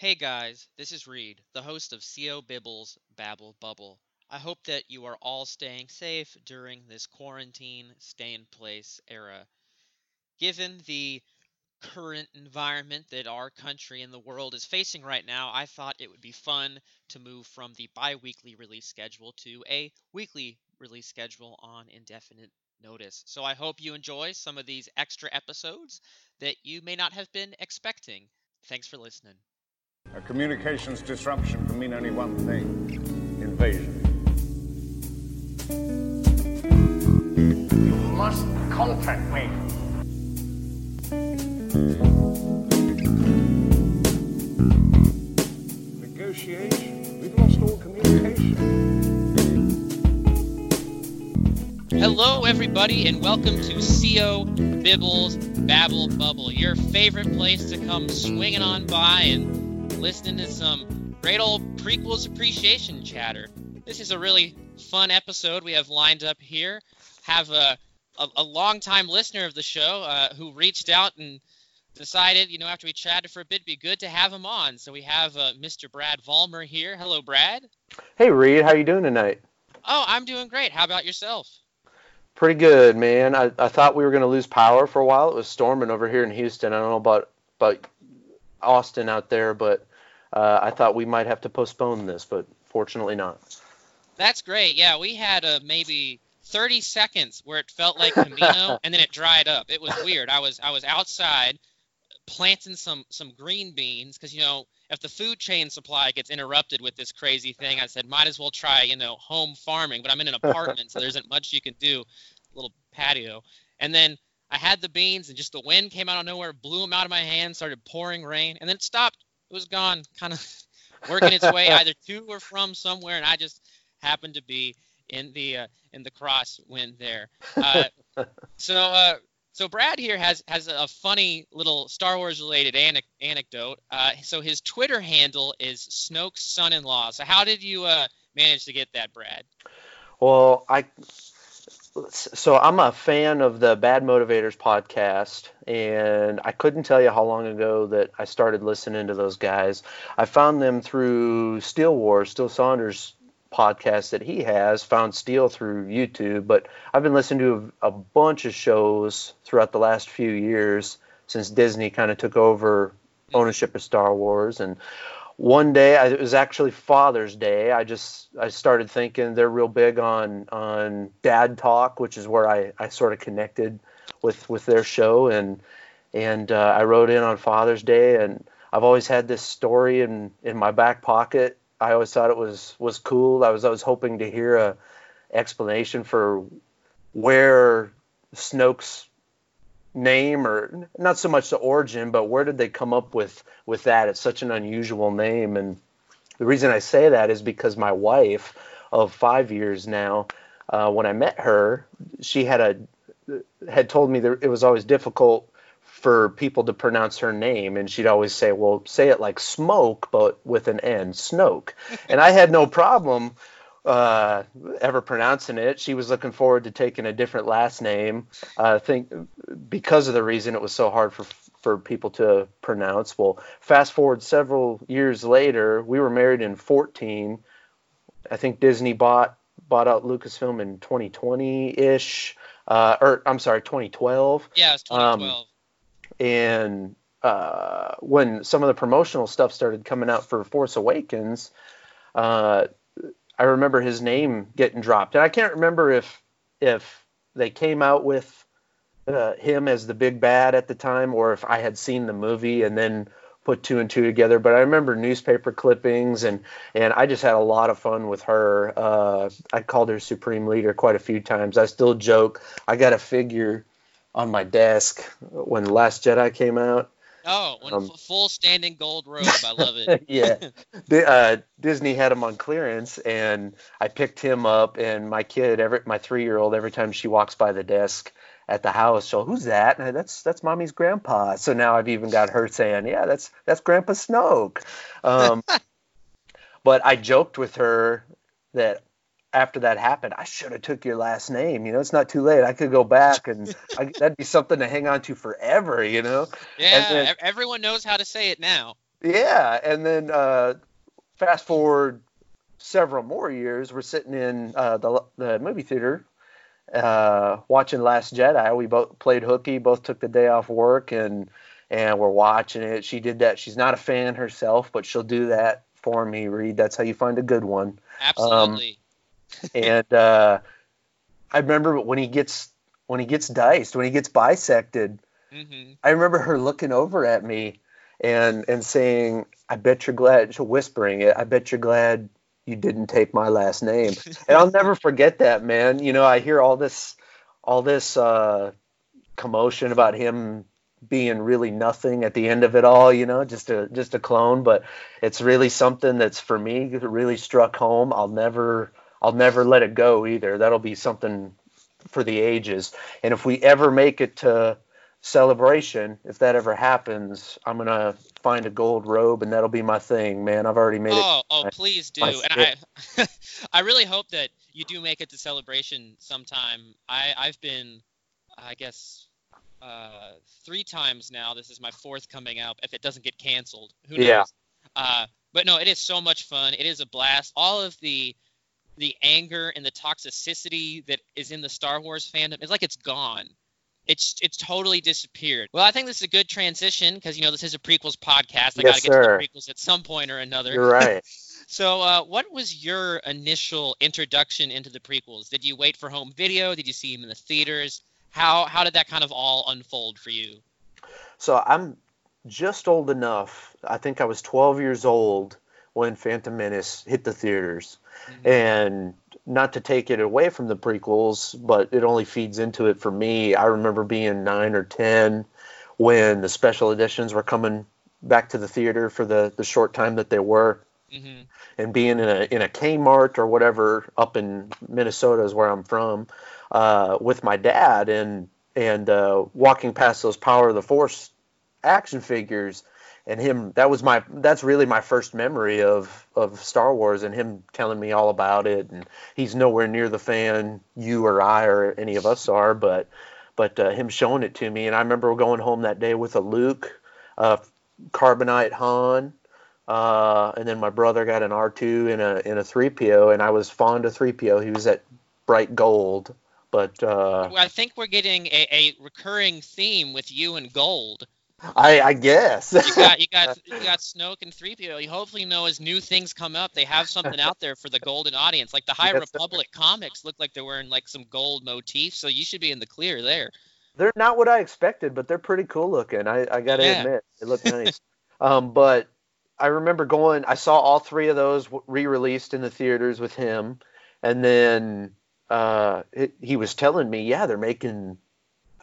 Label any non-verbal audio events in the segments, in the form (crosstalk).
Hey guys, this is Reed, the host of Sio Bibble's Babble Bubble. I hope that you are all staying safe during this quarantine, stay in place era. Given the current environment that our country and the world is facing right now, I thought it would be fun to move from the bi weekly release schedule to a weekly release schedule on indefinite notice. So I hope you enjoy some of these extra episodes that you may not have been expecting. Thanks for listening. A communications disruption can mean only one thing invasion. You must contact me. Negotiation? We've lost all communication. Hello, everybody, and welcome to Sio Bibble's Babble Bubble, your favorite place to come swinging on by and listening to some great old prequels appreciation chatter. This is a really fun episode we have lined up here. Have a a, a longtime listener of the show uh, who reached out and decided, you know, after we chatted for a bit, it'd be good to have him on. So we have uh, Mr. Brad Vollmer here. Hello, Brad. Hey Reed, how you doing tonight? Oh, I'm doing great. How about yourself? Pretty good, man. I, I thought we were gonna lose power for a while. It was storming over here in Houston. I don't know about about Austin out there, but uh, I thought we might have to postpone this, but fortunately not. That's great. Yeah, we had uh, maybe 30 seconds where it felt like Kamino, (laughs) and then it dried up. It was weird. I was I was outside planting some some green beans because you know if the food chain supply gets interrupted with this crazy thing, I said might as well try you know home farming. But I'm in an apartment, so there isn't much you can do. Little patio, and then I had the beans, and just the wind came out of nowhere, blew them out of my hand, started pouring rain, and then it stopped. It was gone, kind of (laughs) working its way either to or from somewhere, and I just happened to be in the uh, in the crosswind there. Uh, (laughs) so uh, so Brad here has has a funny little Star Wars related ane- anecdote. Uh, so his Twitter handle is Snoke's son-in-law. So how did you uh, manage to get that, Brad? Well, I so I'm a fan of the Bad Motivators podcast, and I couldn't tell you how long ago that I started listening to those guys. I found them through Steele Wars, Steele Saunders podcast that he has. Found Steele through YouTube, but I've been listening to a, a bunch of shows throughout the last few years since Disney kind of took over ownership of Star Wars and one day I, it was actually father's day. I just i started thinking they're real big on on dad talk which is where i i sort of connected with with their show. And and uh, i wrote in on father's day and i've always had this story in in my back pocket. I always thought it was was cool. I was i was hoping to hear a explanation for where snoke's name or not so much the origin but where did they come up with with that? It's such an unusual name. And the reason i say that is because my wife of five years now uh, when i met her she had a had told me that it was always difficult for people to pronounce her name. And she'd always say well say it like smoke but with an n snoke. And i had no problem uh, ever pronouncing it. She was looking forward to taking a different last name. Uh, I think because of the reason it was so hard for for people to pronounce. Well, fast forward several years later, we were married in 14. I think Disney bought bought out Lucasfilm in 2020 ish, uh, or I'm sorry, 2012. Yeah, it's 2012. Um, and uh, when some of the promotional stuff started coming out for Force Awakens, uh, I remember his name getting dropped, and I can't remember if if they came out with uh, him as the big bad at the time, or if I had seen the movie and then put two and two together. But I remember newspaper clippings, and and I just had a lot of fun with her. Uh, I called her Supreme Leader quite a few times. I still joke. I got a figure on my desk when Last Jedi came out. Oh, um, full standing gold (laughs) robe. I love it. yeah. (laughs) The, uh, Disney had him on clearance, and I picked him up. And my kid, every my three year old, every time she walks by the desk at the house, she'll, "Who's that?" And that's that's mommy's grandpa. So now I've even got her saying, "Yeah, that's that's Grandpa Snoke." Um, (laughs) but I joked with her that after that happened, I should have took your last name. You know, it's not too late. I could go back, and I, (laughs) that'd be something to hang on to forever. You know. Yeah, then, everyone knows how to say it now. Yeah, and then uh, fast forward several more years, we're sitting in uh, the the movie theater uh, watching Last Jedi. We both played hooky, both took the day off work, and and we're watching it. She did that. She's not a fan herself, but she'll do that for me. Reed, that's how you find a good one. Absolutely. Um, and uh, I remember when he gets when he gets diced, when he gets bisected. hmm I remember her looking over at me and and saying, "I bet you're glad." She's whispering it. I bet you're glad you didn't take my last name. and I'll never (laughs) forget that, man. You know, I hear all this all this uh, commotion about him being really nothing at the end of it all. You know, just a just a clone. But it's really something that's for me really struck home. I'll never I'll never let it go either. That'll be something for the ages. And if we ever make it to celebration, if that ever happens, I'm gonna find a gold robe and that'll be my thing, man. I've already made Oh, it. oh, my- please do. And I, (laughs) I really hope that you do make it to celebration sometime. I, I've been, I guess, uh, three times now. This is my fourth coming out. If it doesn't get canceled, who knows? Yeah. Uh, but no, it is so much fun. It is a blast. All of the the anger and the toxicity that is in the Star Wars fandom, it's like it's gone. It's it's totally disappeared. Well, I think this is a good transition because you know this is a prequels podcast. I Yes, got to get sir. to the prequels at some point or another. You're right. (laughs) So, uh, what was your initial introduction into the prequels? Did you wait for home video? Did you see them in the theaters? How how did that kind of all unfold for you? So I'm just old enough. I think I was 12 years old when Phantom Menace hit the theaters. And not to take it away from the prequels, but it only feeds into it for me. I remember being 9 or 10 when the special editions were coming back to the theater for the, the short time that they were Mm-hmm. and being in a in a Kmart or whatever up in Minnesota is where I'm from, uh, with my dad and and uh, walking past those Power of the Force action figures and him that was my that's really my first memory of of Star Wars and him telling me all about it and he's nowhere near the fan you or I or any of us are but but uh, him showing it to me and I remember going home that day with a Luke uh, carbonite Han uh, and then my brother got an R2 in a in a 3PO, and I was fond of 3PO. He was at bright gold, but uh, I think we're getting a, a recurring theme with you and Gold. I I guess. You got you got (laughs) you got Snoke and 3PO. You hopefully know as new things come up, they have something out there for the golden audience. Like the High. Republic comics look like they're wearing like some gold motifs, so you should be in the clear there. they're not what I expected, but they're pretty cool looking. I I gotta Yeah. admit, they look (laughs) nice. um, but I remember going. I saw all three of those re-released in the theaters with him, and then uh, it, he was telling me, yeah, they're making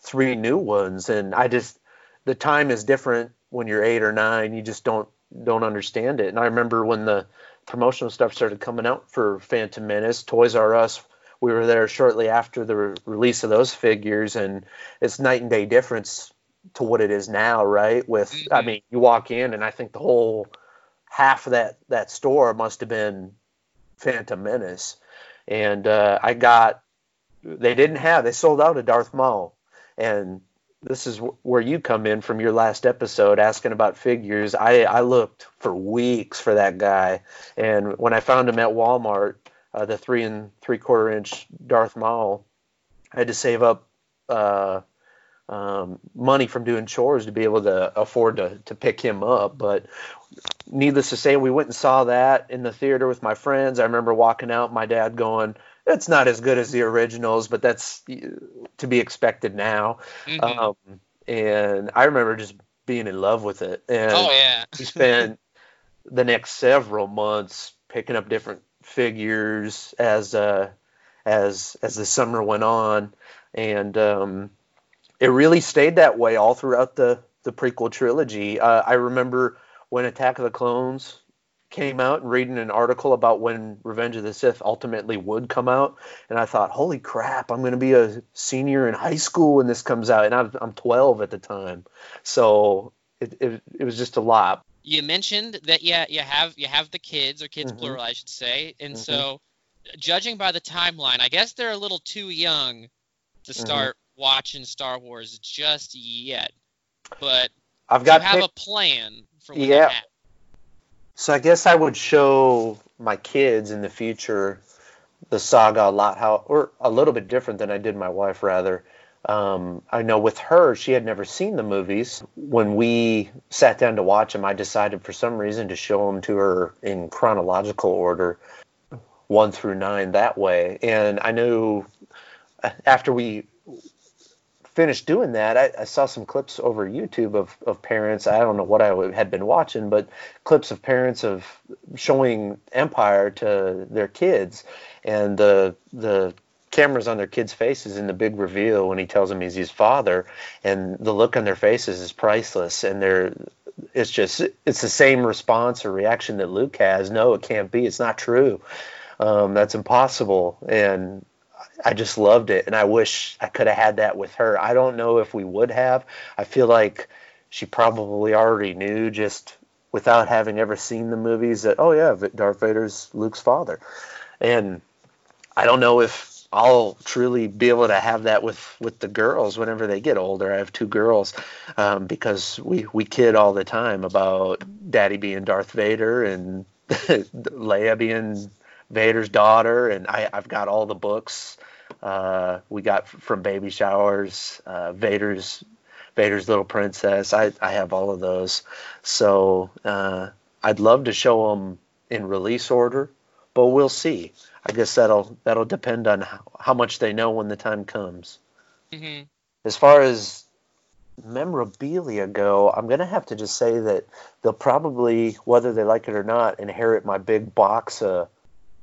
three new ones, and I just the time is different when you're eight or nine. You just don't don't understand it. And I remember when the promotional stuff started coming out for Phantom Menace, Toys R Us. We were there shortly after the re- release of those figures, and it's night and day difference to what it is now, right? With I Mhm. mean, you walk in, and I think the whole half of that that store must have been Phantom Menace, and uh, I got they didn't have they sold out of Darth Maul, and this is where you come in from your last episode asking about figures. I I looked for weeks for that guy, and when I found him at Walmart, uh, the three and three quarter inch Darth Maul, I had to save up. Uh, um, money from doing chores to be able to afford to, to pick him up. But needless to say, we went and saw that in the theater with my friends. I remember walking out, my dad going, "It's not as good as the originals, but that's to be expected now." Mhm. Um, and I remember just being in love with it. And oh yeah. we spent the next several months picking up different figures as uh, as as the summer went on, and um, it really stayed that way all throughout the the prequel trilogy. Uh, I remember when Attack of the Clones came out and reading an article about when Revenge of the Sith ultimately would come out, and I thought, holy crap, I'm going to be a senior in high school when this comes out, and I'm, I'm 12 at the time, so it, it, it was just a lot. you mentioned that yeah you have you have the kids or kids Mhm. plural I should say and Mhm. so judging by the timeline I guess they're a little too young to Mhm. start watching Star Wars just yet but I've do you got have pic- a plan for Yeah. So I guess I would show my kids in the future the saga a lot how or a little bit different than I did my wife rather. Um, I know with her, she had never seen the movies. When we sat down to watch them, I decided for some reason to show them to her in chronological order, one through nine that way. And I knew after we finished doing that, I, I, saw some clips over YouTube of, of parents. I don't know what I had been watching, but clips of parents of showing Empire to their kids, and the the cameras on their kids' faces in the big reveal when he tells them he's his father, and the look on their faces is priceless, and they're it's just it's the same response or reaction that Luke has. No, it can't be. It's not true. Um, that's impossible. And I just loved it, and I wish I could have had that with her. I don't know if we would have. I feel like she probably already knew just without having ever seen the movies that oh yeah, Darth Vader's Luke's father, and I don't know if I'll truly be able to have that with with the girls whenever they get older. I have two girls um, because we we kid all the time about Daddy being Darth Vader and (laughs) Leia being Vader's daughter, and I, I've got all the books uh, we got from baby showers, uh, Vader's Vader's Little Princess. I, I have all of those. So uh, I'd love to show them in release order, but we'll see. I guess that'll that'll depend on how, how much they know when the time comes. Mm-hmm. As far as memorabilia go, I'm gonna have to just say that they'll probably, whether they like it or not, inherit my big box of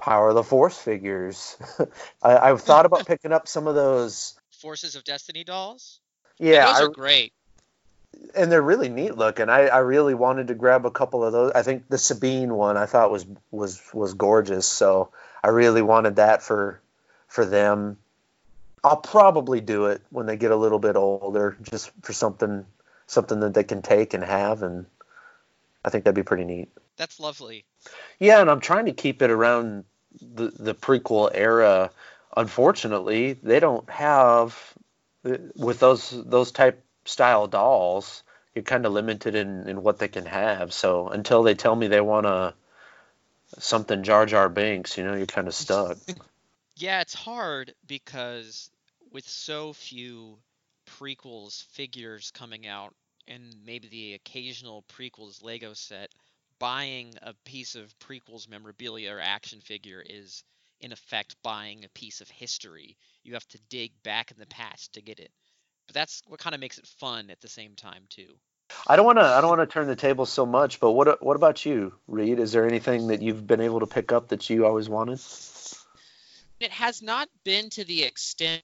Power of the Force figures. (laughs) I, have thought about picking up some of those Forces of Destiny dolls. Yeah, those I, are great. And they're really neat looking. I, I really wanted to grab a couple of those. I think the Sabine one I thought was was was gorgeous. So I really wanted that for for them. I'll probably do it when they get a little bit older, just for something something that they can take and have, and I think that'd be pretty neat. That's lovely. Yeah, and I'm trying to keep it around the the prequel era. Unfortunately, they don't have uh, with those those type style dolls. You're kind of limited in, in what they can have. So until they tell me they want a something Jar Jar Binks, you know, you're kind of stuck. yeah, it's hard because with so few prequels figures coming out and maybe the occasional prequels Lego set, buying a piece of prequels memorabilia or action figure is in effect buying a piece of history. You have to dig back in the past to get it. But that's what kind of makes it fun at the same time too. I don't want to I don't want to turn the table so much, but what what about you, Reed? Is there anything that you've been able to pick up that you always wanted? It has not been to the extent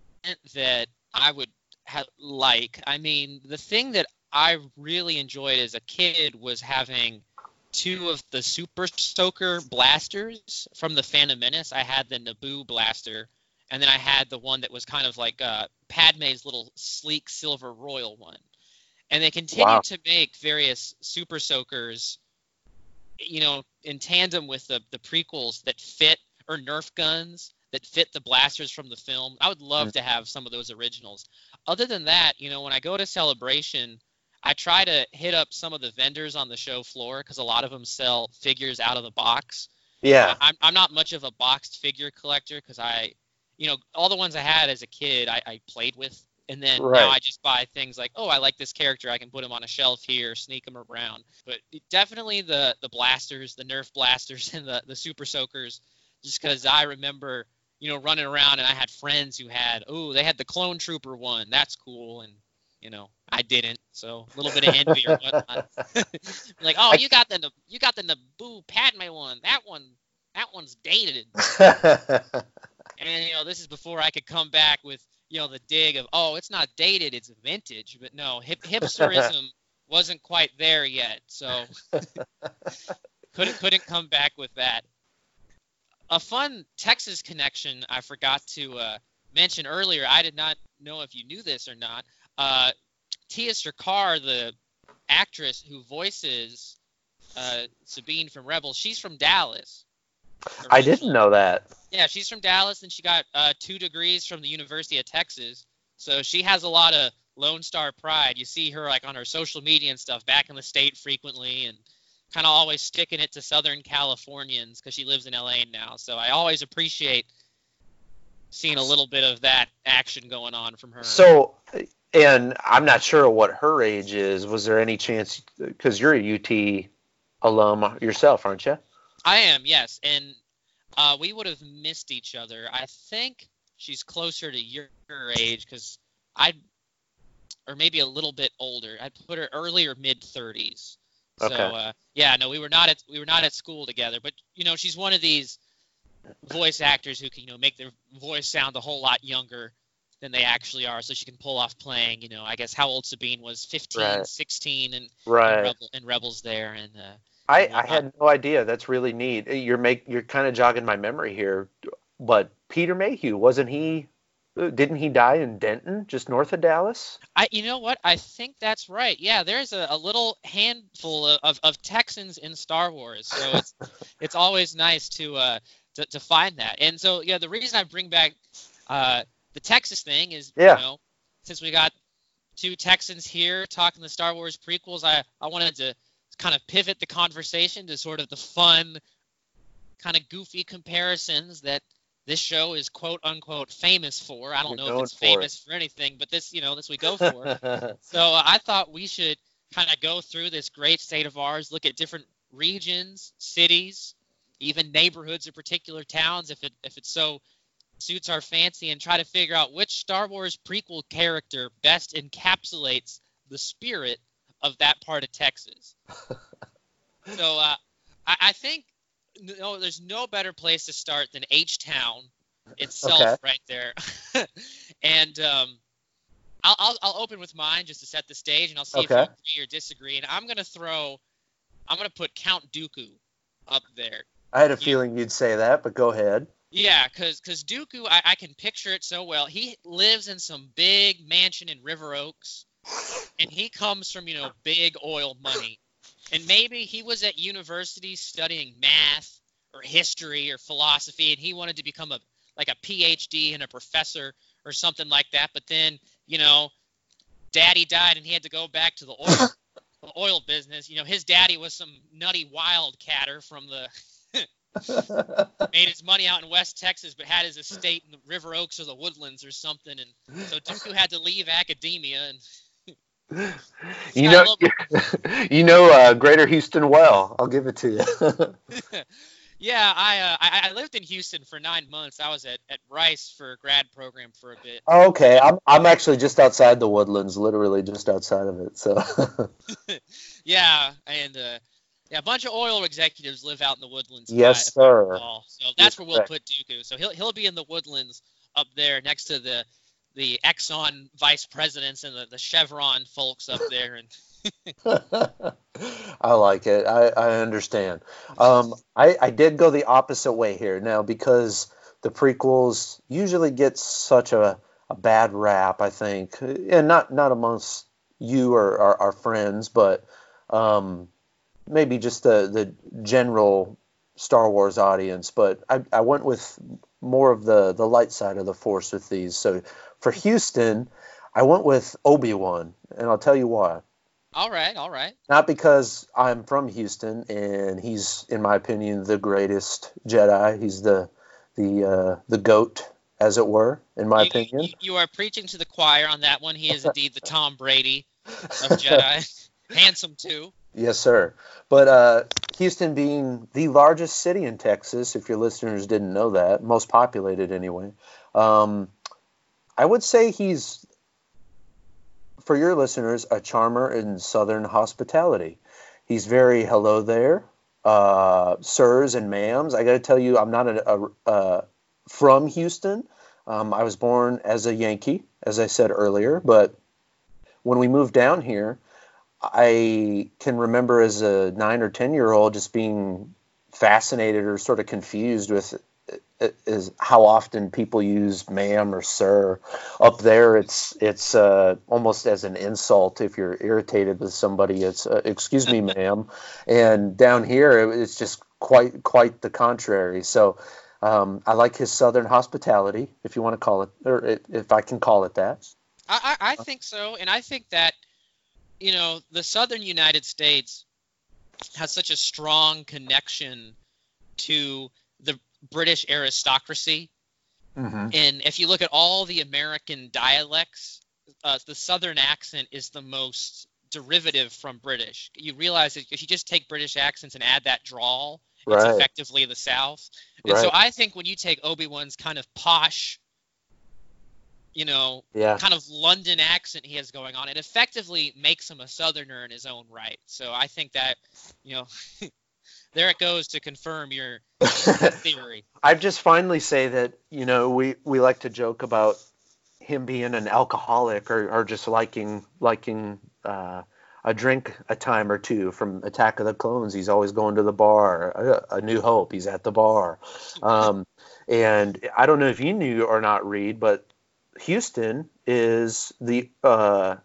that I would have like. I mean, the thing that I really enjoyed as a kid was having two of the Super Soaker blasters from the Phantom Menace. I had the Naboo blaster, and then I had the one that was kind of like uh, Padme's little sleek silver royal one. And they continue wow. to make various Super Soakers, you know, in tandem with the, the prequels that fit, or Nerf guns that fit the blasters from the film. I would love mm. to have some of those originals. Other than that, you know, when I go to Celebration, I try to hit up some of the vendors on the show floor because a lot of them sell figures out of the box. Yeah. I'm, I'm not much of a boxed figure collector because I, you know, all the ones I had as a kid I, I played with. And then right. now I just buy things like, oh, I like this character. I can put him on a shelf here, sneak him around. But definitely the the blasters, the Nerf blasters, (laughs) and the the Super Soakers, just because I remember, you know, running around and I had friends who had, oh, they had the Clone Trooper one. That's cool. And you know, I didn't, so a little bit of envy or whatnot. (laughs) (laughs) like, oh, you got the you got the Naboo Padme one. That one, that one's dated. (laughs) and you know, this is before I could come back with you know the dig of, oh, it's not dated, it's vintage. But no, hip, hipsterism wasn't quite there yet, so couldn't couldn't come back with that. A fun Texas connection I forgot to uh, mention earlier. I did not know if you knew this or not. Uh, Tiya Sircar, the actress who voices uh, Sabine from Rebels, she's from Dallas. Originally. I didn't know that. Yeah, she's from Dallas, and she got uh, two degrees from the University of Texas. So she has a lot of Lone Star pride. You see her like on her social media and stuff back in the state frequently, and kind of always sticking it to Southern Californians because she lives in LA now. So I always appreciate seeing a little bit of that action going on from her. So, and I'm not sure what her age is. Was there any chance? Because you're a UT alum yourself, aren't you? I am, yes, and uh, we would have missed each other. I think she's closer to your age because I, or maybe a little bit older. I'd put her early or mid 30s. So Okay. uh, yeah, no, we were not at we were not at school together. But you know, she's one of these voice actors who can you know make their voice sound a whole lot younger than they actually are, so she can pull off playing. You know, I guess how old Sabine was 15, Right. 16, and, and, Rebel, and Rebels there, and uh, I, I had no idea. That's really neat. You're make you're kind of jogging my memory here. But Peter Mayhew wasn't he? Didn't he die in Denton, just north of Dallas? I, you know what? I think that's right. Yeah, there's a, a little handful of, of, of Texans in Star Wars, so it's (laughs) it's always nice to uh to, to find that. And so yeah, the reason I bring back uh the Texas thing is Yeah. you know since we got two Texans here talking the Star Wars prequels, I I wanted to kind of pivot the conversation to sort of the fun, kind of goofy comparisons that this show is quote unquote famous for. I don't You're know if it's for it. famous for anything, but this you know this we go (laughs) for. So uh, I thought we should kind of go through this great state of ours, look at different regions, cities, even neighborhoods or particular towns, if it if it so suits our fancy, and try to figure out which Star Wars prequel character best encapsulates the spirit of that part of Texas. (laughs) so uh, I, I think no, there's no better place to start than H Town itself, Okay. right there. (laughs) and um, I'll, I'll I'll open with mine just to set the stage, and I'll see if you agree or disagree. And I'm gonna throw, I'm gonna put Count Dooku up there. I had a feeling you'd say that, but go ahead. Yeah, cause cause Dooku, I, I can picture it so well. He lives in some big mansion in River Oaks, and he comes from you know big oil money, and maybe he was at university studying math or history or philosophy, and he wanted to become a like a PhD and a professor or something like that. But then you know, Daddy died, and he had to go back to the oil (laughs) the oil business. You know, his daddy was some nutty wildcatter from the (laughs) made his money out in West Texas, but had his estate in the River Oaks or the Woodlands or something, and so Dooku had to leave academia. And (laughs) You know, (laughs) you know uh, Greater Houston well. I'll give it to you. yeah, I, uh, I I lived in Houston for nine months. I was at, at Rice for a grad program for a bit. okay, I'm I'm actually just outside the Woodlands, literally just outside of it. So Yeah, and uh, yeah, a bunch of oil executives live out in the Woodlands. yes, if I- if I sir. So that's where we'll put Dooku. So he'll he'll be in the Woodlands up there next to the the Exxon vice presidents and the, the Chevron folks up (laughs) there, and I like it. I, I understand. Um, I, I did go the opposite way here now because the prequels usually get such a, a bad rap, I think, and not not amongst you or our, our friends, but um, maybe just the the general Star Wars audience. But I, I went with more of the the light side of the Force with these. So for Houston, I went with Obi Wan, and I'll tell you why all right, all right. not because I'm from Houston and he's, in my opinion, the greatest Jedi. He's the the uh, the goat, as it were, in my you, opinion. You, you are preaching to the choir on that one. He is (laughs) indeed the Tom Brady of Jedi. (laughs) Handsome too. Yes, sir. But uh, Houston being the largest city in Texas, if your listeners didn't know that, most populated anyway, um, I would say he's, for your listeners, a charmer in Southern hospitality. He's very hello there, uh, sirs and ma'ams. I got to tell you, I'm not a, a, uh, from Houston. Um, I was born as a Yankee, as I said earlier, but when we moved down here, I can remember as a nine or ten year old just being fascinated or sort of confused with uh, is how often people use ma'am or sir. Up there, it's it's uh, almost as an insult if you're irritated with somebody. It's uh, excuse me, (laughs) ma'am, and down here it's just quite quite the contrary. So. Um, I like his southern hospitality, if you want to call it, or if I can call it that. I, I, I think so, and I think that you know the southern United States has such a strong connection to the British aristocracy. Mhm. And if you look at all the American dialects, uh, the Southern accent is the most derivative from British. You realize that if you just take British accents and add that drawl, it's effectively the South. And so I think when you take Obi Wan's kind of posh, you know, Yeah. kind of London accent he has going on, it effectively makes him a Southerner in his own right. So I think that, you know, (laughs) there it goes to confirm your (laughs) theory. I'd just finally say that you know we we like to joke about him being an alcoholic or, or just liking liking uh, a drink a time or two from Attack of the Clones. He's always going to the bar. A, a New Hope. He's at the bar. (laughs) Um, and I don't know if you knew or not, Reed, but Houston is the uh,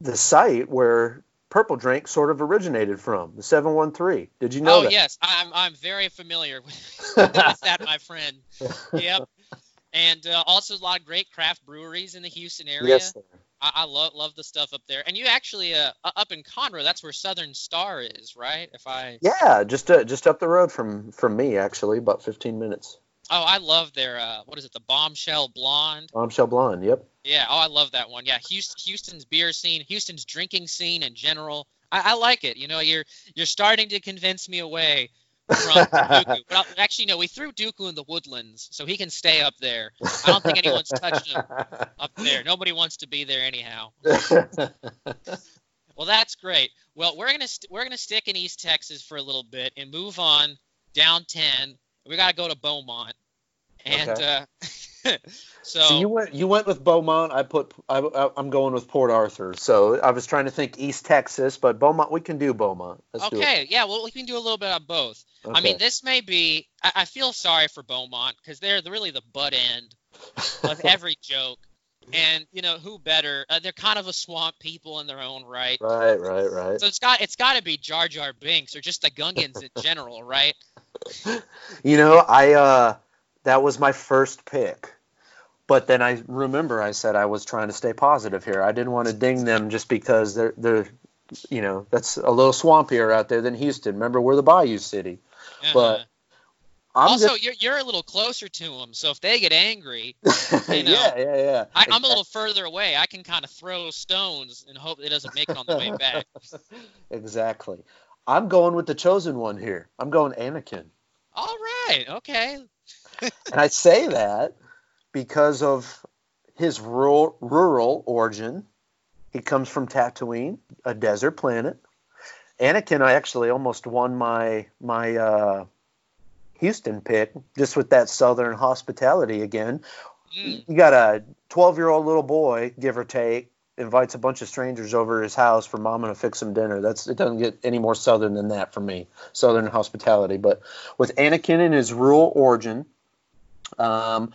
the site where Purple Drink sort of originated from. The seven one three. Did you know oh that? yes, I'm I'm very familiar with, (laughs) that, my friend. Yep. And uh, also a lot of great craft breweries in the Houston area. Yes. Sir. I, I love love the stuff up there. And you actually uh, uh, up in Conroe, that's where Southern Star is, right? If I Yeah, just uh, just up the road from from me actually, about 15 minutes. Oh, I love their uh, what is it, the Bombshell Blonde? Bombshell Blonde. Yep. Yeah, oh, I love that one. Yeah, Houston's beer scene, Houston's drinking scene in general. I, I like it. You know, you're you're starting to convince me away from (laughs) Dooku. Well, actually, no, we threw Dooku in the woodlands, so he can stay up there. I don't think anyone's touched him (laughs) up there. Nobody wants to be there anyhow. (laughs) Well, that's great. Well, we're gonna st- we're gonna stick in East Texas for a little bit and move on down ten. We gotta go to Beaumont, and Okay. uh, (laughs) so, so you went you went with Beaumont. I put I, I'm going with Port Arthur. So I was trying to think East Texas, but Beaumont we can do Beaumont. Let's do okay, yeah, well, we can do a little bit of both. I mean, this may be. I, I feel sorry for Beaumont because they're really the butt end of (laughs) every joke, and you know who better? Uh, they're kind of a swamp people in their own right. right, right, right. So it's got it's got to be Jar Jar Binks or just the Gungans in general, right? (laughs) You know, I uh that was my first pick. But then I remember I said I was trying to stay positive here. I didn't want to ding them just because they're they're you know, that's a little swampier out there than Houston. Remember we're the Bayou City. But Uh-huh. I'm also, just, you're you're a little closer to them, so if they get angry, (laughs) you know, yeah, yeah, yeah. I, I'm a little further away. I can kind of throw stones and hope it doesn't make it on the way back. (laughs) exactly. I'm going with the chosen one here. I'm going Anakin. All right, okay. (laughs) and I say that because of his rural, rural origin. He comes from Tatooine, a desert planet. Anakin, I actually almost won my my uh, Houston pick just with that southern hospitality again. Mm, You got a 12 year old little boy, give or take, invites a bunch of strangers over his house for mama to fix him dinner. That's it doesn't get any more southern than that for me. Southern hospitality, but with Anakin and his rural origin, um,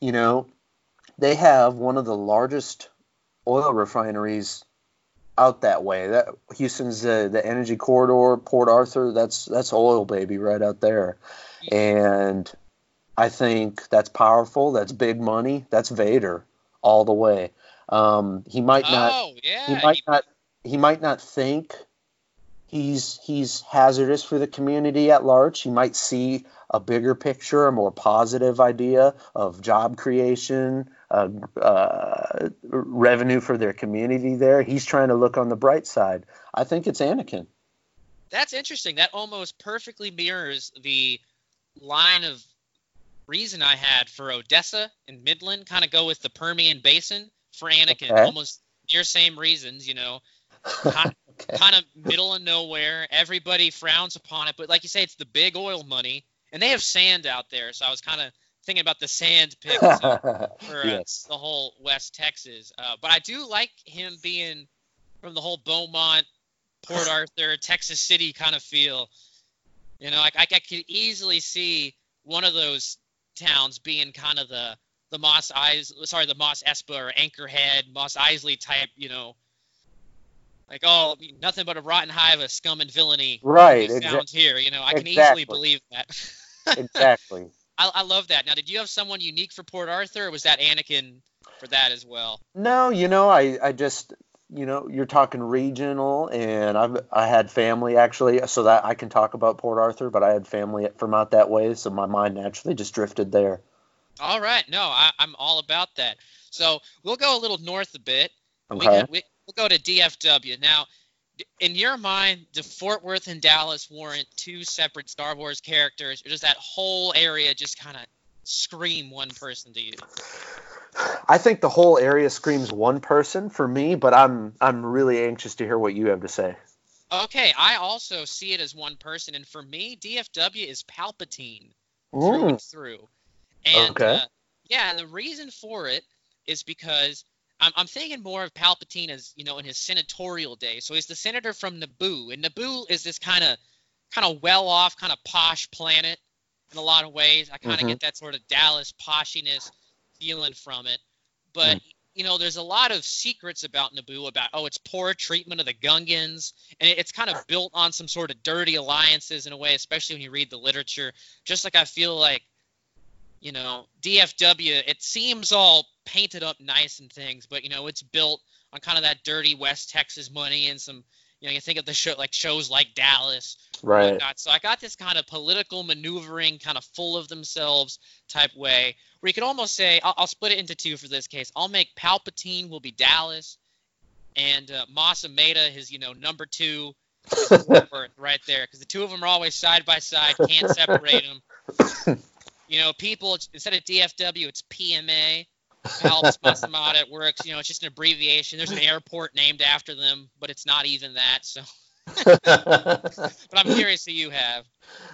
you know, they have one of the largest oil refineries out that way. That Houston's uh, the energy corridor, Port Arthur. That's that's oil, baby, right out there. And I think that's powerful. That's big money. That's Vader all the way. Um, he might not oh yeah, he might you- not he might not think he's he's hazardous for the community at large. He might see a bigger picture, a more positive idea of job creation, uh, uh, revenue for their community. There, he's trying to look on the bright side. I think it's Anakin. that's interesting. That almost perfectly mirrors the line of reason I had for Odessa and Midland. Kind of go with the Permian Basin for Anakin. Okay. Almost near same reasons, you know. Kind, (laughs) Okay. kind of middle of nowhere. Everybody frowns upon it, but like you say, it's the big oil money, and they have sand out there. So I was kind of thinking about the sand (laughs) pick so, for uh, yes. the whole West Texas. Uh, but I do like him being from the whole Beaumont, Port (laughs) Arthur, Texas City kind of feel. You know, like I, I could easily see one of those towns being kind of the the Moss Eyes, sorry, the Mos Espa or Anchorhead, Mos Eisley type. You know, like oh, nothing but a rotten hive of scum and villainy. Right, exa- sounds here. You know, I can exactly. easily believe that. (laughs) exactly. I, I love that. Now, did you have someone unique for Port Arthur, or was that Anakin for that as well? No, you know, I, I just you know, you're talking regional, and I've I had family actually, so that I can talk about Port Arthur, but I had family from out that way, so my mind naturally just drifted there. All right, no, I, I'm all about that. So we'll go a little north a bit. We Okay. can, we, we'll go to DFW now. In your mind, do Fort Worth and Dallas warrant two separate Star Wars characters, or does that whole area just kind of scream one person to you? I think the whole area screams one person for me, but I'm I'm really anxious to hear what you have to say. Okay, I also see it as one person, and for me, DFW is Palpatine through and through. And Okay. uh, yeah, and the reason for it is because I'm, I'm thinking more of Palpatine as you know in his senatorial day. So he's the senator from Naboo, and Naboo is this kind of kind of well-off, kind of posh planet in a lot of ways. I kind of Mhm. get that sort of Dallas poshiness feeling from it, but. You know, there's a lot of secrets about Naboo about oh, it's poor treatment of the Gungans, and it- it's kind of built on some sort of dirty alliances in a way, especially when you read the literature. Just like I feel like you know, DFW, it seems all painted up nice and things, but you know, it's built on kind of that dirty West Texas money and some, you know, you think of the show like shows like Dallas, Right. whatnot. So I got this kind of political maneuvering, kind of full of themselves type way, where you could almost say, I'll, I'll split it into two for this case. I'll make Palpatine will be Dallas, and uh, Mas Amedda, his you know number two, (laughs) is Fort Worth right there, because the two of them are always side by side, can't separate them. (laughs) You know, people it's- instead of DFW, it's PMA. Helps Mas Amedda. (laughs) It works. You know, it's just an abbreviation. There's an airport named after them, but it's not even that. So, (laughs) but I'm curious who you have.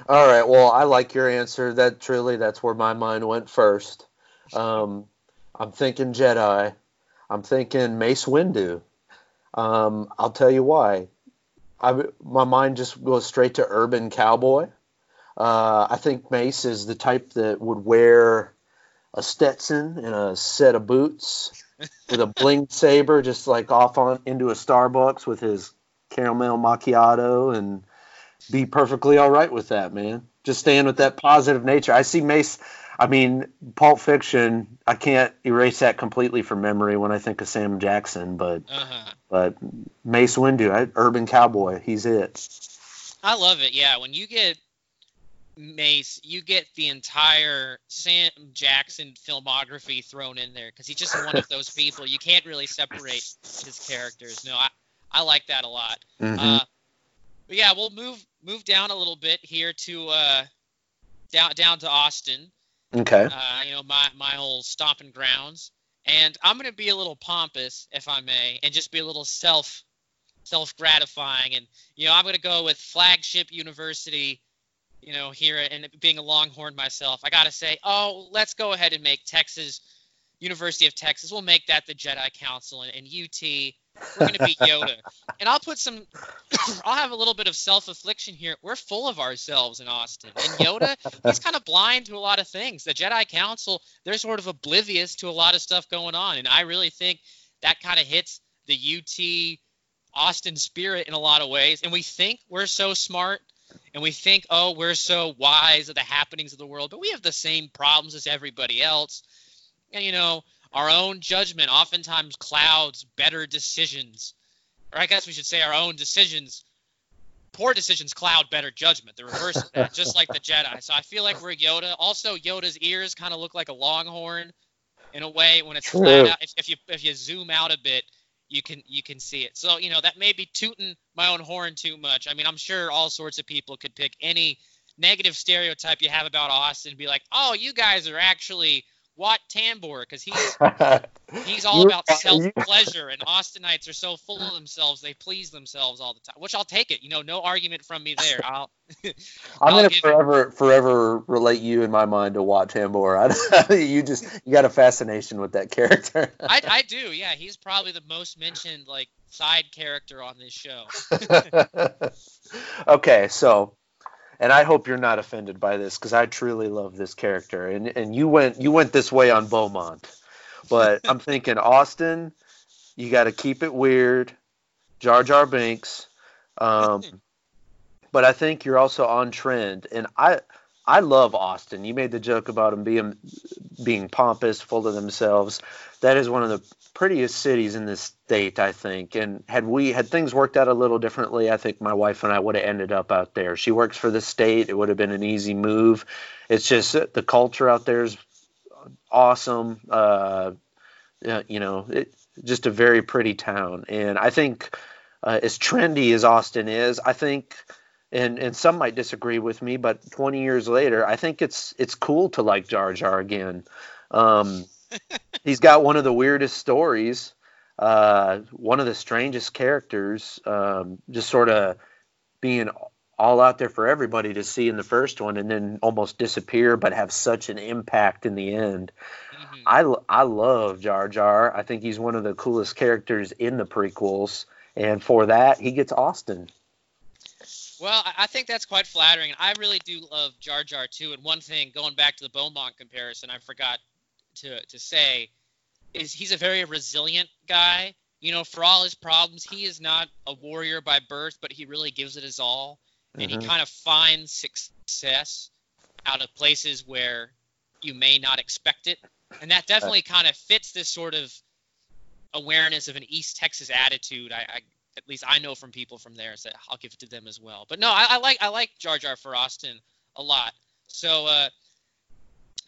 All right. Well, I like your answer. That truly, that's where my mind went first. Um, I'm thinking Jedi. I'm thinking Mace Windu. Um, I'll tell you why. I, my mind just goes straight to urban cowboy. Uh, I think Mace is the type that would wear a Stetson and a set of boots with a bling (laughs) saber, just like off on into a Starbucks with his caramel macchiato and be perfectly all right with that, man. Just staying with that positive nature. I see Mace. I mean, Pulp Fiction. I can't erase that completely from memory when I think of Sam Jackson, but Uh huh. but Mace Windu, Urban Cowboy, he's it. I love it. Yeah, when you get Mace, you get the entire Sam Jackson filmography thrown in there because he's just one of those (laughs) people. You can't really separate his characters. No, I, I like that a lot. Mhm. Uh, but yeah, we'll move move down a little bit here to uh, down down to Austin. okay. Uh, you know, my my old stomping grounds. And I'm gonna be a little pompous, if I may, and just be a little self self gratifying. And you know, I'm gonna go with flagship university. You know, here and being a Longhorn myself, I gotta say, oh, let's go ahead and make Texas University of Texas. We'll make that the Jedi Council and, and UT. We're gonna be Yoda, (laughs) and I'll put some. (clears throat) I'll have a little bit of self-affliction here. We're full of ourselves in Austin, and Yoda, he's kind of blind to a lot of things. The Jedi Council, they're sort of oblivious to a lot of stuff going on, and I really think that kind of hits the UT Austin spirit in a lot of ways. And we think we're so smart, and we think, oh, we're so wise of the happenings of the world, but we have the same problems as everybody else. And you know, our own judgment oftentimes clouds better decisions. Or I guess we should say our own decisions. Poor decisions cloud better judgment. The reverse of that, just like the Jedi. So I feel like we're Yoda. Also, Yoda's ears kind of look like a longhorn in a way when it's True. flat out. If, if you if you zoom out a bit, you can you can see it. So you know that may be tooting my own horn too much. I mean, I'm sure all sorts of people could pick any negative stereotype you have about Austin and be like, oh, you guys are actually Wat Tambor because he's (laughs) he's all about self pleasure, and Austinites are so full of themselves they please themselves all the time. Which I'll take it. You know, no argument from me there. (laughs) I'll. (laughs) I'm I'll gonna forever forever relate you in my mind to Wat Tambor. I, you just you got a fascination with that character. I, I do. Yeah, he's probably the most mentioned like side character on this show. okay, so, and I hope you're not offended by this because I truly love this character, and and you went you went this way on Beaumont, but (laughs) I'm thinking Austin, you got to keep it weird, Jar Jar Binks, um, (laughs) but I think you're also on trend, and I I love Austin. You made the joke about them being being pompous, full of themselves. That is one of the prettiest cities in this state, I think. And had we had things worked out a little differently, I think my wife and I would have ended up out there. She works for the state. It would have been an easy move. It's just the culture out there is awesome. Uh, you know, it, just a very pretty town. And I think uh, as trendy as Austin is, I think and and some might disagree with me, but 20 years later, I think it's it's cool to like Jar Jar again. Um, (laughs) he's got one of the weirdest stories, uh, one of the strangest characters, um, just sort of being all out there for everybody to see in the first one, and then almost disappear, but have such an impact in the end. Mm-hmm. I I love Jar Jar. I think he's one of the coolest characters in the prequels, and for that, he gets Austin. Well, I think that's quite flattering. And I really do love Jar Jar too. And one thing, going back to the Beaumont comparison, I forgot to to say, is he's a very resilient guy. You know, for all his problems, he is not a warrior by birth, but he really gives it his all, and mm-hmm. he kind of finds success out of places where you may not expect it, and that definitely kind of fits this sort of awareness of an East Texas attitude. I, I at least I know from people from there, so I'll give it to them as well. But no, I, I like I like Jar Jar for Austin a lot. So uh,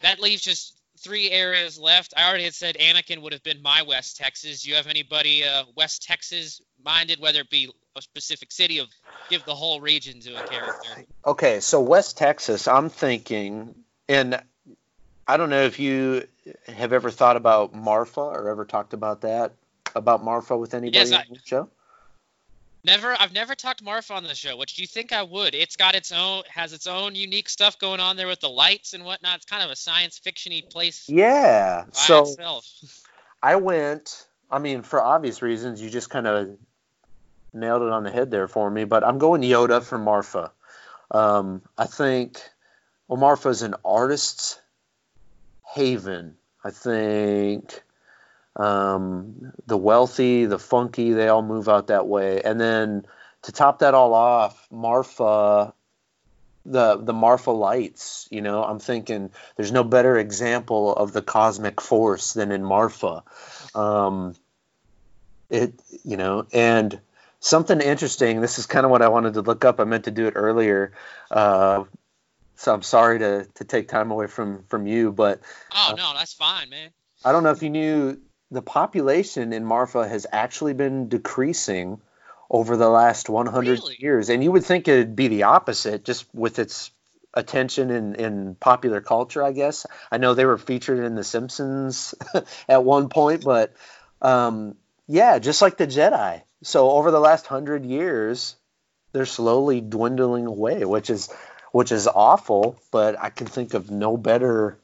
that leaves just three areas left. I already had said Anakin would have been my West Texas. Do you have anybody uh, West Texas minded, whether it be a specific city of give the whole region to a character? Okay, so West Texas, I'm thinking, and I don't know if you have ever thought about Marfa or ever talked about that about Marfa with anybody yes, on the show. Never, I've never talked Marfa on the show, which do you think I would? It's got its own, has its own unique stuff going on there with the lights and whatnot. It's kind of a science fictiony place. Yeah. so itself. (laughs) I went. I mean, for obvious reasons, you just kind of nailed it on the head there for me. But I'm going Yoda for Marfa. Um, I think, well, Marfa is an artist's haven. I think um, the wealthy, the funky, they all move out that way. And then to top that all off, Marfa, the the Marfa lights. You know, I'm thinking there's no better example of the cosmic force than in Marfa. Um, it, you know, and something interesting. This is kind of what I wanted to look up. I meant to do it earlier. Uh, so I'm sorry to, to take time away from from you, but oh no, that's fine, man. I don't know if you knew the population in Marfa has actually been decreasing over the last 100 really? years. And you would think it'd be the opposite, just with its attention in, in popular culture, I guess. I know they were featured in The Simpsons (laughs) at one point, but um, yeah, just like the Jedi. So over the last hundred years, they're slowly dwindling away, which is which is awful. But I can think of no better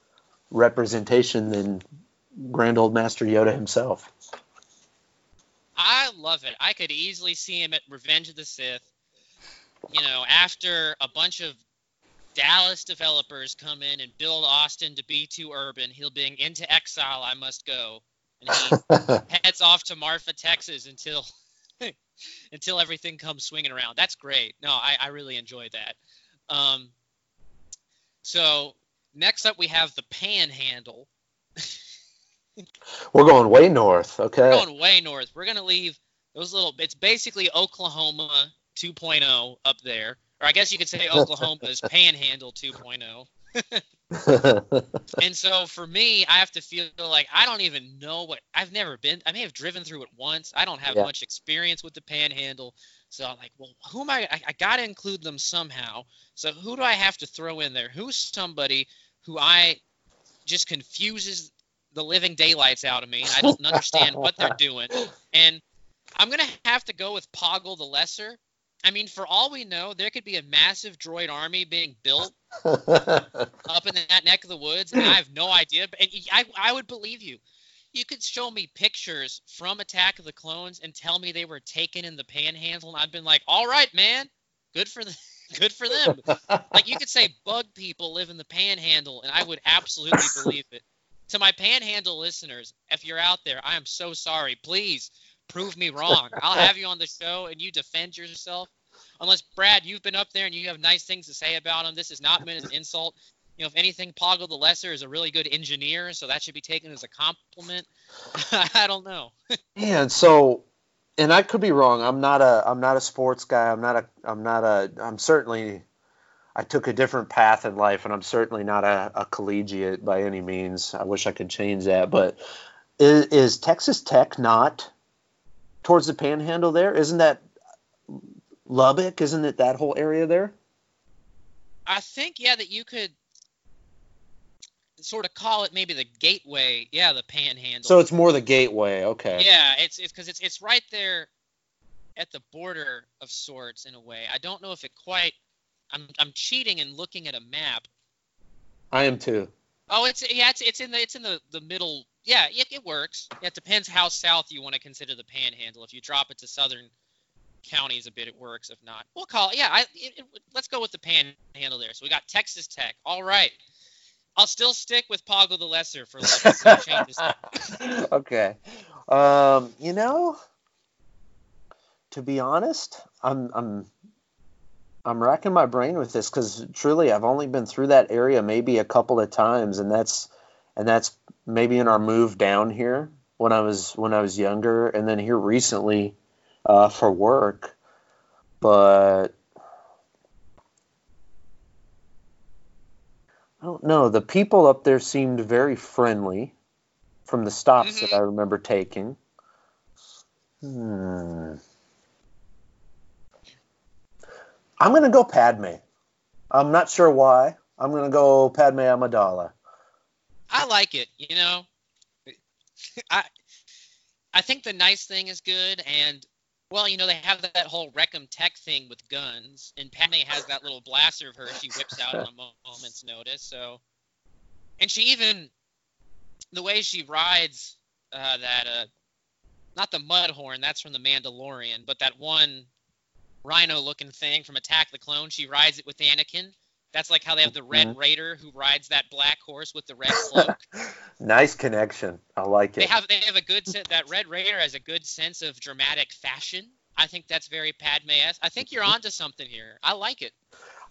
representation than grand old master Yoda himself. I love it. I could easily see him at Revenge of the Sith. You know, after a bunch of Dallas developers come in and build Austin to be too urban, he'll be into exile. I must go, and he (laughs) heads off to Marfa, Texas, until (laughs) until everything comes swinging around. That's great. No, I, I really enjoyed that. Um, so next up, we have the Panhandle. (laughs) We're going way north. Okay. We're going way north. We're gonna leave those little. It's basically Oklahoma 2.0 up there, or I guess you could say (laughs) Oklahoma's Panhandle 2.0. (laughs) and so for me, I have to feel like I don't even know what I've never been. I may have driven through it once. I don't have yeah. much experience with the Panhandle, so I'm like, well, who am I? I, I got to include them somehow. So who do I have to throw in there? Who's somebody who I just confuses the living daylights out of me. I (laughs) don't understand what they're doing. And I'm going to have to go with Poggle the Lesser. I mean, for all we know, there could be a massive droid army being built (laughs) up in that neck of the woods, and I have no idea. And I, I would believe you. You could show me pictures from Attack of the Clones and tell me they were taken in the Panhandle, and I'd been like, "All right, man, good for the, (laughs) good for them." like you could say bug people live in the Panhandle, and I would absolutely believe it to my panhandle listeners, if you're out there, I am so sorry. Please prove me wrong. I'll (laughs) have you on the show and you defend yourself. unless Brad, you've been up there and you have nice things to say about him. This is not meant as an insult. You know, if anything, Poggle the Lesser is a really good engineer, so that should be taken as a compliment. (laughs) I don't know. (laughs) Yeah, and so, and I could be wrong. I'm not a I'm not a sports guy. I'm not a I'm not a I'm certainly I took a different path in life, and I'm certainly not a, a collegiate by any means. I wish I could change that, but is, is Texas Tech not towards the Panhandle? There isn't that Lubbock? Isn't it that whole area there? I think yeah that you could sort of call it maybe the gateway. Yeah, the Panhandle. So it's more the gateway. Okay. Yeah, it's it's because it's it's right there at the border of sorts in a way. I don't know if it quite. I'm I'm cheating and looking at a map. I am too. Oh, it's yeah, it's it's in the it's in the the middle. Yeah, it, it works. Yeah, it depends how south you want to consider the Panhandle. If you drop it to southern counties a bit, it works. If not, we'll call it. Yeah, I, it, it, let's go with the Panhandle there. So we got Texas Tech. All right. I'll still stick with Poggle the Lesser for like changes. (laughs) okay. Um, you know, to be honest, I'm I'm I'm racking my brain with this because truly I've only been through that area maybe a couple of times, and that's and that's maybe in our move down here when I was when I was younger, and then here recently uh, for work. But I don't know. The people up there seemed very friendly from the stops Mm-hmm. that I remember taking. Hmm. I'm gonna go Padme. I'm not sure why. I'm gonna go Padme Amidala. I like it. You know, (laughs) I I think the nice thing is good, and well, you know, they have that whole Wreck 'Em Tech thing with guns, and Padme has that little blaster of hers she whips out on a (laughs) moment's notice. So, and she even the way she rides uh, that uh, not the mud horn that's from the Mandalorian, but that one rhino-looking thing from Attack the Clone, she rides it with Anakin. That's like how they have the Red Mhm. Raider who rides that black horse with the red cloak. (laughs) Nice connection. I like it. they have they have a good sen- that Red Raider has a good sense of dramatic fashion. I think that's very Padme-esque. I think you're onto something here. I like it.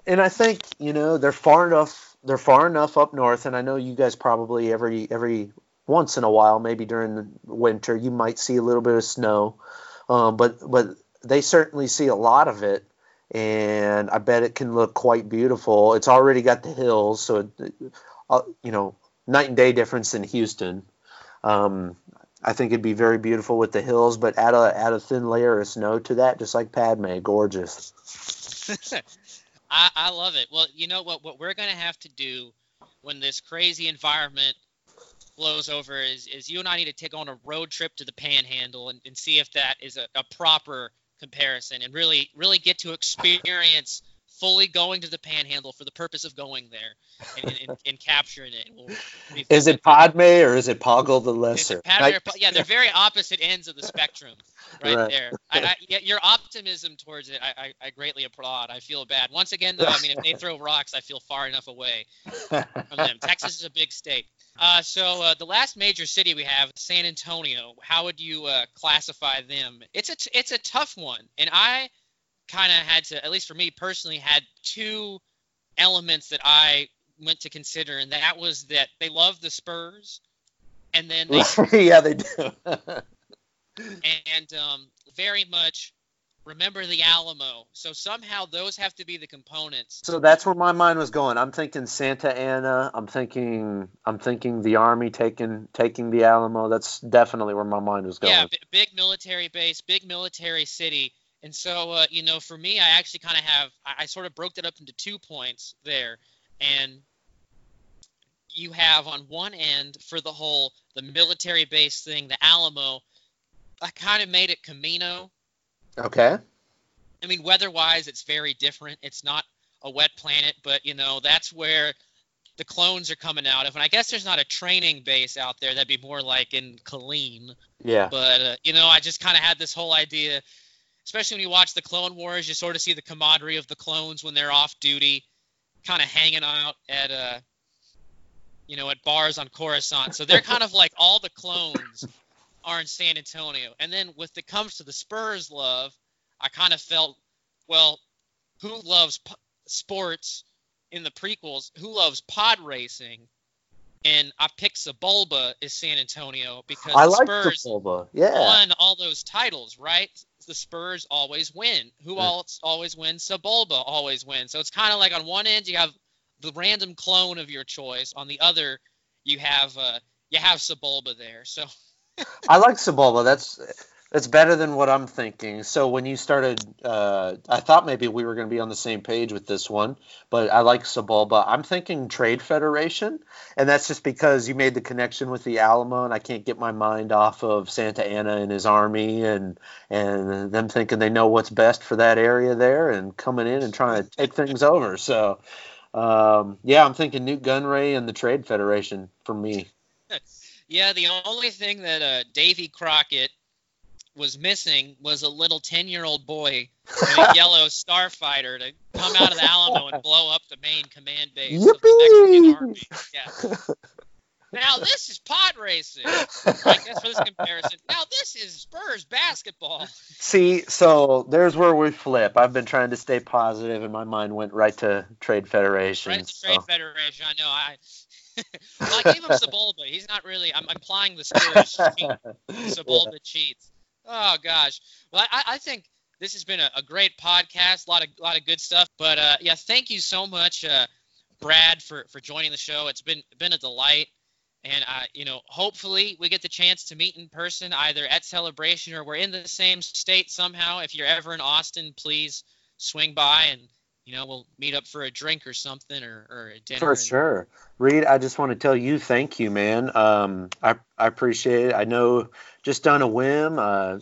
and I think you know they're far enough. They're far enough up north, and I know you guys probably every every once in a while, maybe during the winter, you might see a little bit of snow, um, but but they certainly see a lot of it, and I bet it can look quite beautiful. It's already got the hills, so uh, you know, night and day difference in Houston. Um, I think it'd be very beautiful with the hills, but add a add a thin layer of snow to that, just like Padme, gorgeous. (laughs) I, I love it. Well, you know what? What we're gonna have to do when this crazy environment blows over is, is you and I need to take on a road trip to the Panhandle and, and see if that is a, a proper comparison and really really get to experience fully going to the Panhandle for the purpose of going there and, and, and, and capturing it. We'll Is it Padme or is it Poggle the Lesser? Padme or yeah, they're very opposite ends of the spectrum, right, Right. there. I, I, yeah, your optimism towards it, I, I, I greatly applaud. I feel bad. Once again, though, I mean, if they (laughs) throw rocks, I feel far enough away (laughs) from them. Texas is a big state. Uh, so uh, the last major city we have, San Antonio. How would you uh, classify them? It's a t- it's a tough one, and I kind of had to, at least for me personally, had two elements that I went to consider, and that was that they love the Spurs, and then they (laughs) yeah, they do. (laughs) and um, very much remember the Alamo. So somehow those have to be the components. so that's where my mind was going. I'm thinking Santa Anna. I'm thinking I'm thinking the army taking taking the Alamo. That's definitely where my mind was going. Yeah, b- big military base, big military city. And so, uh, you know, for me, I actually kind of have, I, I sort of broke that up into two points there. And you have on one end for the whole, the military base thing, the Alamo, I kind of made it Kamino. Okay. I mean, weather-wise, it's very different. It's not a wet planet, but you know that's where the clones are coming out of. And I guess there's not a training base out there. That'd be more like in Killeen. Yeah. But uh, you know, I just kind of had this whole idea, especially when you watch the Clone Wars, you sort of see the camaraderie of the clones when they're off duty, kind of hanging out at uh, you know, at bars on Coruscant. So they're kind of like all the clones are in San Antonio. And then with it comes to the Spurs love, I kind of felt, well, who loves p- sports in the prequels, who loves pod racing, and I picked Sebulba as San Antonio because I the like Spurs Sebulba. Yeah. won all those titles, right? The Spurs always win. Who else always wins? Sebulba always wins. So it's kind of like on one end you have the random clone of your choice, on the other you have uh, you have Sebulba there. So (laughs) I like Sebulba. That's that's better than what I'm thinking. So when you started, uh, I thought maybe we were going to be on the same page with this one, but I like Sebulba. I'm thinking Trade Federation, and that's just because you made the connection with the Alamo, and I can't get my mind off of Santa Anna and his army, and and them thinking they know what's best for that area there, and coming in and trying to take things over. So. Um, yeah, I'm thinking Nute Gunray and the Trade Federation for me. (laughs) yeah, the only thing that uh, Davy Crockett was missing was a little ten-year-old boy (laughs) in a yellow starfighter to come out of the Alamo and blow up the main command base of the Mexican army. Yeah. Now this is pod racing. Like that's for this comparison. Now this is Spurs basketball. See, so there's where we flip. I've been trying to stay positive, and my mind went right to Trade Federation. Right, so- Trade Federation. I know. I (laughs) well, I gave him Sebulba. He's not really. I'm implying the Spurs cheat. (laughs) Sebulba cheats. Oh gosh. Well, I, I think this has been a, a great podcast. A lot of lot of good stuff. But uh, yeah, thank you so much, uh, Brad, for for joining the show. It's been been a delight. And uh, you know, hopefully we get the chance to meet in person, either at Celebration or we're in the same state somehow. If you're ever in Austin, please swing by and you know we'll meet up for a drink or something or, or a dinner. For and- sure. Reed, I just want to tell you thank you, man. Um, I, I appreciate it. I know just on a whim, uh,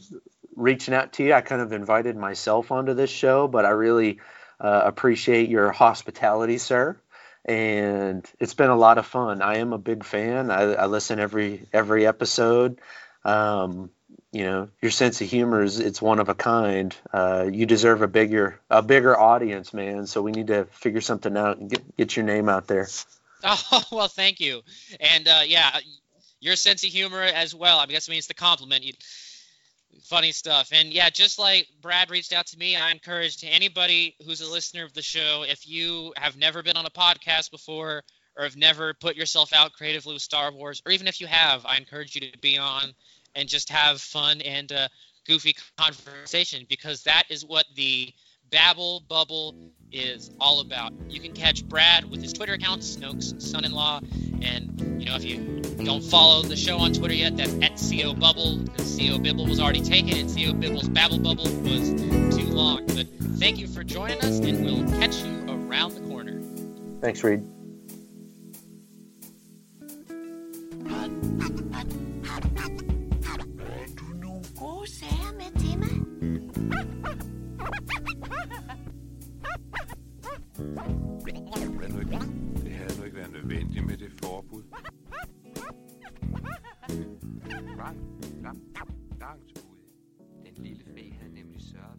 reaching out to you, I kind of invited myself onto this show, but I really uh, appreciate your hospitality, sir. And it's been a lot of fun. I am a big fan. I, I listen every every episode. Um, you know, your sense of humor is it's one of a kind. Uh, you deserve a bigger a bigger audience, man. So we need to figure something out and get get your name out there. (laughs) Oh well, thank you. And uh, yeah, your sense of humor as well. I guess I mean it's the compliment. You, funny stuff. And yeah, just like Brad reached out to me, I encourage anybody who's a listener of the show, if you have never been on a podcast before or have never put yourself out creatively with Star Wars, or even if you have, I encourage you to be on and just have fun and uh, goofy conversation because that is what the Babble Bubble is all about. You can catch Brad with his Twitter account, Snoke's son-in-law, and you know if you don't follow the show on Twitter yet, that's at Sio Bubble because Sio Bibble was already taken and Sio Bibble's Babble Bubble was too long. But thank you for joining us, and we'll catch you around the corner. Thanks, Reed. (laughs) Gode sager med til mig. Det havde nu ikke været nødvendigt med det forbud. Langt, langt, langt